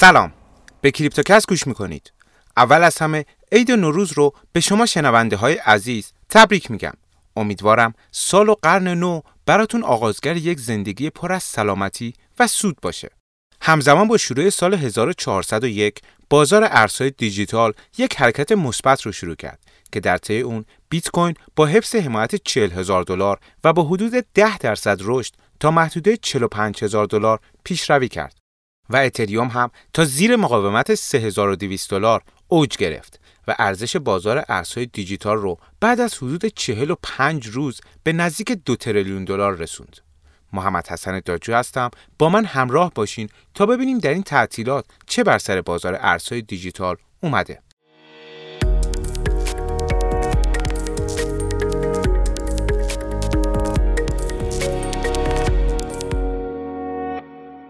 سلام. به کریپتوکس گوش می‌کنید. اول از همه عید نوروز رو به شما شنونده های عزیز تبریک میگم. امیدوارم سال و قرن نو براتون آغازگر یک زندگی پر از سلامتی و سود باشه. همزمان با شروع سال 1401 بازار ارزهای دیجیتال یک حرکت مثبت رو شروع کرد که در طی اون بیت کوین با حفظ حمایت 40 هزار دلار و با حدود 10 درصد رشد تا محدوده 45 هزار دلار پیشروی کرد. و اتریوم هم تا زیر مقاومت 3200 دلار اوج گرفت و ارزش بازار ارزهای دیجیتال رو بعد از حدود 45 روز به نزدیک دو تریلیون دلار رسوند. محمد حسن داجو هستم با من همراه باشین تا ببینیم در این تعطیلات چه بر سر بازار ارزهای دیجیتال اومده.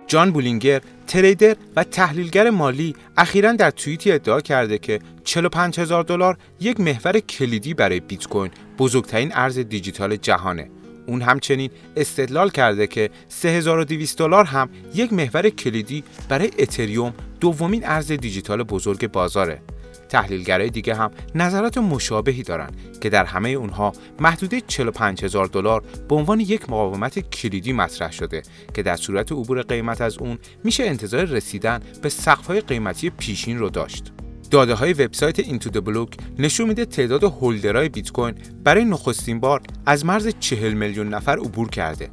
جان بولینگر تریدر و تحلیلگر مالی اخیرا در توییتی ادعا کرده که 45 هزار دلار یک محور کلیدی برای بیت کوین بزرگترین ارز دیجیتال جهانه. اون همچنین استدلال کرده که 3200 دلار هم یک محور کلیدی برای اتریوم دومین ارز دیجیتال بزرگ بازاره. تحلیلگرای دیگه هم نظرات مشابهی دارن که در همه اونها محدوده 45 هزار دلار به عنوان یک مقاومت کلیدی مطرح شده که در صورت عبور قیمت از اون میشه انتظار رسیدن به سقف‌های قیمتی پیشین رو داشت. داده های وبسایت اینتو د بلوک نشون میده تعداد هولدرهای بیت کوین برای نخستین بار از مرز 40 میلیون نفر عبور کرده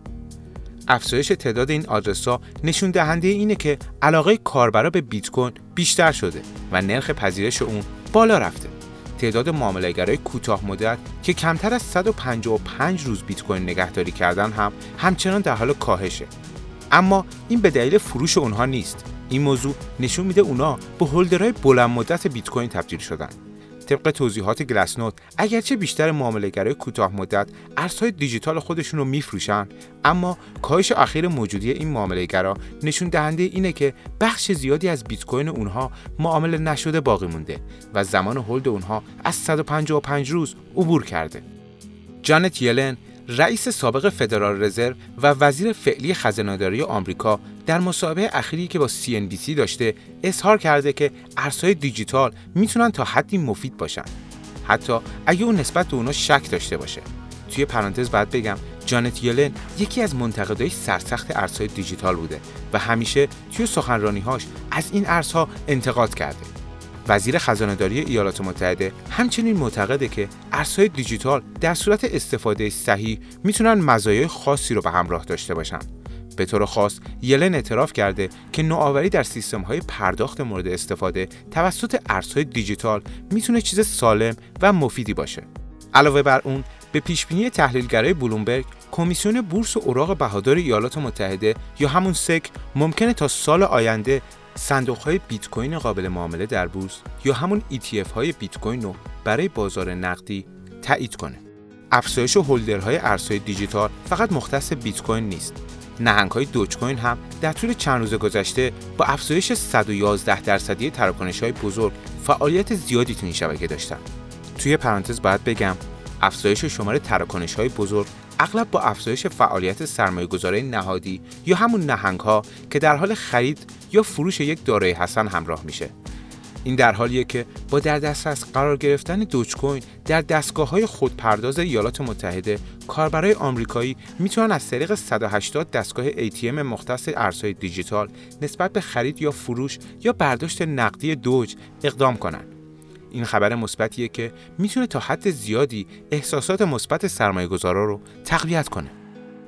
افزایش تعداد این آدرس ها نشون دهنده اینه که علاقه کاربرا به بیت کوین بیشتر شده و نرخ پذیرش اون بالا رفته. تعداد معاملهگرای کوتاه مدت که کمتر از 155 روز بیت کوین نگهداری کردن هم همچنان در حال کاهشه. اما این به دلیل فروش اونها نیست. این موضوع نشون میده اونا به هولدرهای بلند مدت بیت کوین تبدیل شدن. طبق توضیحات گلسنوت اگرچه بیشتر معاملهگرای کوتاه مدت ارزهای دیجیتال خودشون رو میفروشن اما کاهش اخیر موجودی این معاملهگرا نشون دهنده اینه که بخش زیادی از بیت کوین اونها معامله نشده باقی مونده و زمان هولد اونها از 155 روز عبور کرده. جانت یلن رئیس سابق فدرال رزرو و وزیر فعلی خزانه‌داری آمریکا در مصاحبه اخیری که با CNBC داشته اظهار کرده که ارزهای دیجیتال می‌تونن تا حدی مفید باشن. حتی اگه اون نسبت به اونا شک داشته باشه. توی پرانتز بعد بگم جانت یلن یکی از منتقدای سرسخت ارزهای دیجیتال بوده و همیشه توی سخنرانیهاش از این ارزها انتقاد کرده. وزیر خزانهداری ایالات متحده همچنین معتقده که ارزهای دیجیتال در صورت استفاده صحیح می‌تونن مزایای خاصی رو به همراه داشته باشن. به طور خاص یلن اعتراف کرده که نوآوری در سیستم های پرداخت مورد استفاده توسط ارزهای دیجیتال می‌تونه چیز سالم و مفیدی باشه. علاوه بر اون به پیشبینی تحلیلگرای بلومبرگ کمیسیون بورس و اوراق بهادار ایالات متحده یا همون سک ممکنه تا سال آینده صندوق های بیت کوین قابل معامله در بورس یا همون ETF های بیت کوین رو برای بازار نقدی تایید کنه. افزایش هولدرهای ارزهای دیجیتال فقط مختص بیت کوین نیست. نهنگ های دوج کوین هم در طول چند روز گذشته با افزایش 111 درصدی تراکنش های بزرگ فعالیت زیادی تو این شبکه داشتن. توی پرانتز باید بگم افزایش شمار تراکنش های بزرگ اغلب با افزایش فعالیت سرمایه گذاره نهادی یا همون نهنگ ها که در حال خرید یا فروش یک دارایی حسن همراه میشه این در حالیه که با در دسترس قرار گرفتن دوج کوین در دستگاه های خودپرداز ایالات متحده کاربرای آمریکایی می‌تونن از طریق 180 دستگاه ATM مختص ارزهای دیجیتال نسبت به خرید یا فروش یا برداشت نقدی دوج اقدام کنند این خبر مثبتیه که می‌تونه تا حد زیادی احساسات مثبت سرمایه رو تقویت کنه.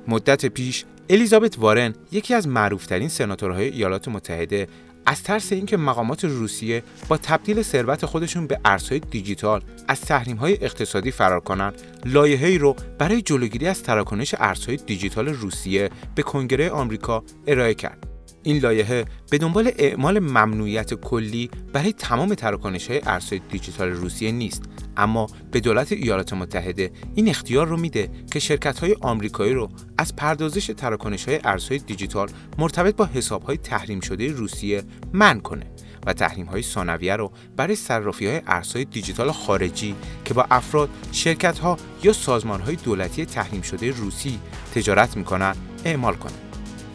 مدت پیش الیزابت وارن یکی از معروفترین سناتورهای ایالات متحده از ترس اینکه مقامات روسیه با تبدیل ثروت خودشون به ارزهای دیجیتال از تحریم‌های اقتصادی فرار کنند، لایحه‌ای رو برای جلوگیری از تراکنش ارزهای دیجیتال روسیه به کنگره آمریکا ارائه کرد. این لایحه به دنبال اعمال ممنوعیت کلی برای تمام تراکنش های ارزهای دیجیتال روسیه نیست اما به دولت ایالات متحده این اختیار رو میده که شرکت های آمریکایی رو از پردازش تراکنش های ارزهای دیجیتال مرتبط با حساب های تحریم شده روسیه منع کنه و تحریم های ثانویه رو برای صرافی های ارزهای دیجیتال خارجی که با افراد، شرکت ها یا سازمان های دولتی تحریم شده روسی تجارت می‌کنن اعمال کنه.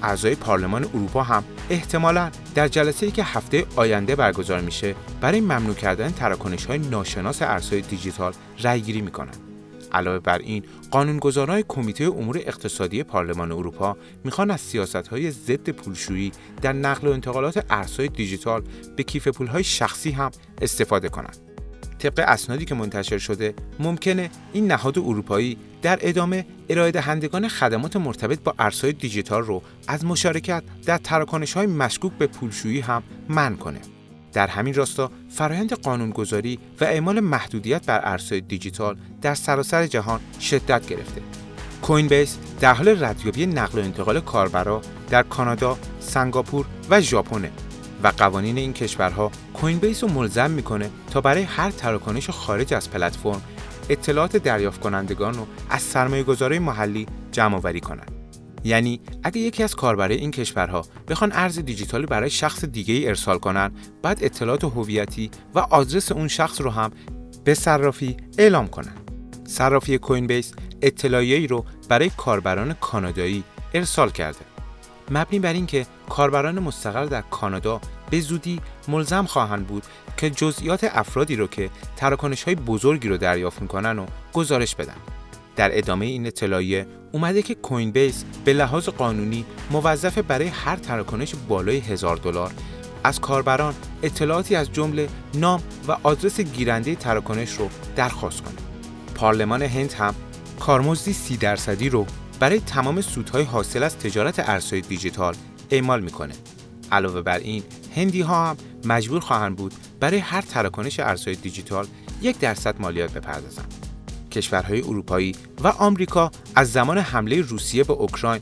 اعضای پارلمان اروپا هم احتمالا در جلسه‌ای که هفته آینده برگزار میشه برای ممنوع کردن تراکنش های ناشناس ارزهای دیجیتال رأیگیری می‌کنن. علاوه بر این قانونگذارای کمیته امور اقتصادی پارلمان اروپا می‌خوان از سیاستهای ضد پولشویی در نقل و انتقالات ارزهای دیجیتال به کیف پولهای شخصی هم استفاده کنند. طبق اسنادی که منتشر شده ممکنه این نهاد اروپایی در ادامه ارائه دهندگان خدمات مرتبط با ارزهای دیجیتال رو از مشارکت در تراکنش های مشکوک به پولشویی هم منع کنه. در همین راستا فرایند قانونگذاری و اعمال محدودیت بر ارزهای دیجیتال در سراسر جهان شدت گرفته. کوین بیس در حال ردیابی نقل و انتقال کاربرا در کانادا، سنگاپور و ژاپن و قوانین این کشورها کوین بیس رو ملزم می‌کنه تا برای هر تراکنش خارج از پلتفرم اطلاعات دریافت کنندگان رو از سرمایه محلی جمع آوری کنند. یعنی اگه یکی از کاربرای این کشورها بخوان ارز دیجیتالی برای شخص دیگه ای ارسال کنن بعد اطلاعات هویتی و آدرس اون شخص رو هم به صرافی اعلام کنن صرافی کوین بیس اطلاعیه‌ای رو برای کاربران کانادایی ارسال کرده مبنی بر اینکه کاربران مستقر در کانادا به زودی ملزم خواهند بود که جزئیات افرادی رو که تراکنش های بزرگی رو دریافت می‌کنن و گزارش بدن در ادامه این اطلاعیه اومده که کوین بیس به لحاظ قانونی موظف برای هر تراکنش بالای هزار دلار از کاربران اطلاعاتی از جمله نام و آدرس گیرنده تراکنش رو درخواست کنه. پارلمان هند هم کارمزدی سی درصدی رو برای تمام سودهای حاصل از تجارت ارزهای دیجیتال اعمال می‌کنه. علاوه بر این هندی ها هم مجبور خواهند بود برای هر تراکنش ارزهای دیجیتال یک درصد مالیات بپردازند. کشورهای اروپایی و آمریکا از زمان حمله روسیه به اوکراین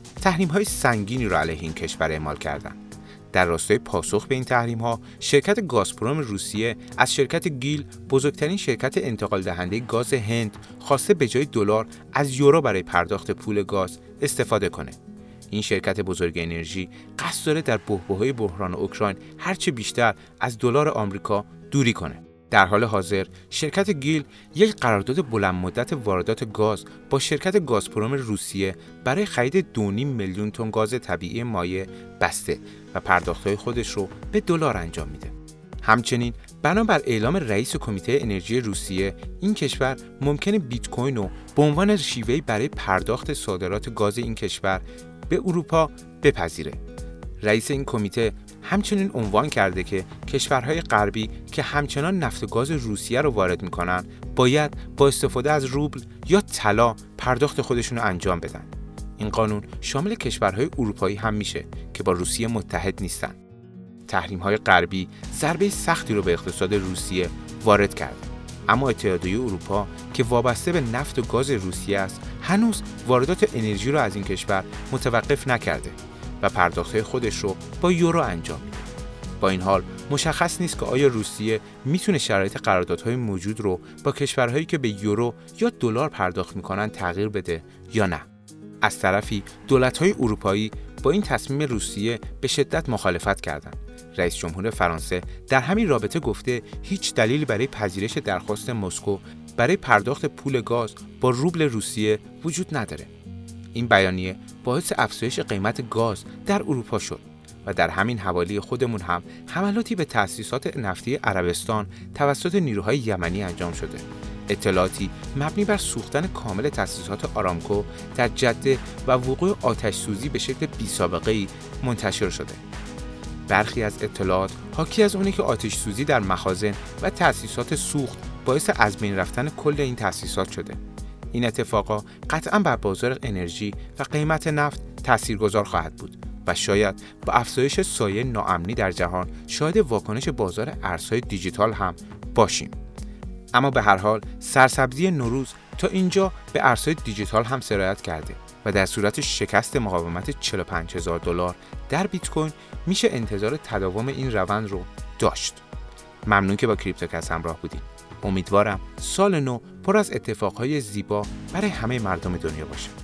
های سنگینی را علیه این کشور اعمال کردند. در راستای پاسخ به این تحریم ها شرکت گازپروم روسیه از شرکت گیل بزرگترین شرکت انتقال دهنده گاز هند خواسته به جای دلار از یورو برای پرداخت پول گاز استفاده کنه این شرکت بزرگ انرژی قصد داره در بحبوحه بحران اوکراین هرچه بیشتر از دلار آمریکا دوری کنه در حال حاضر شرکت گیل یک قرارداد بلند مدت واردات گاز با شرکت گازپروم روسیه برای خرید 2.5 میلیون تن گاز طبیعی مایع بسته و پرداختهای خودش رو به دلار انجام میده. همچنین بنابر اعلام رئیس کمیته انرژی روسیه این کشور ممکنه بیت کوین رو به عنوان شیوهی برای پرداخت صادرات گاز این کشور به اروپا بپذیره. رئیس این کمیته همچنین عنوان کرده که کشورهای غربی که همچنان نفت و گاز روسیه رو وارد می‌کنن باید با استفاده از روبل یا طلا پرداخت خودشون رو انجام بدن. این قانون شامل کشورهای اروپایی هم میشه که با روسیه متحد نیستن. تحریم های غربی ضربه سختی رو به اقتصاد روسیه وارد کرده. اما اتحادیه اروپا که وابسته به نفت و گاز روسیه است هنوز واردات انرژی رو از این کشور متوقف نکرده و پرداختهای خودش رو با یورو انجام میده. با این حال مشخص نیست که آیا روسیه می‌تونه شرایط قراردادهای موجود رو با کشورهایی که به یورو یا دلار پرداخت می‌کنن تغییر بده یا نه. از طرفی دولت‌های اروپایی با این تصمیم روسیه به شدت مخالفت کردند. رئیس جمهور فرانسه در همین رابطه گفته هیچ دلیلی برای پذیرش درخواست مسکو برای پرداخت پول گاز با روبل روسیه وجود نداره. این بیانیه باعث افزایش قیمت گاز در اروپا شد و در همین حوالی خودمون هم حملاتی به تأسیسات نفتی عربستان توسط نیروهای یمنی انجام شده اطلاعاتی مبنی بر سوختن کامل تأسیسات آرامکو در جده و وقوع آتش سوزی به شکل بی سابقه ای منتشر شده برخی از اطلاعات حاکی از اونه که آتش سوزی در مخازن و تأسیسات سوخت باعث از بین رفتن کل این تأسیسات شده. این اتفاقا قطعا بر بازار انرژی و قیمت نفت تاثیرگذار خواهد بود و شاید با افزایش سایه ناامنی در جهان شاید واکنش بازار ارزهای دیجیتال هم باشیم. اما به هر حال سرسبزی نوروز تا اینجا به ارزهای دیجیتال هم سرایت کرده. و در صورت شکست مقاومت 45 هزار دلار در بیت کوین میشه انتظار تداوم این روند رو داشت. ممنون که با کریپتوکس همراه بودیم امیدوارم سال نو پر از اتفاقهای زیبا برای همه مردم دنیا باشه.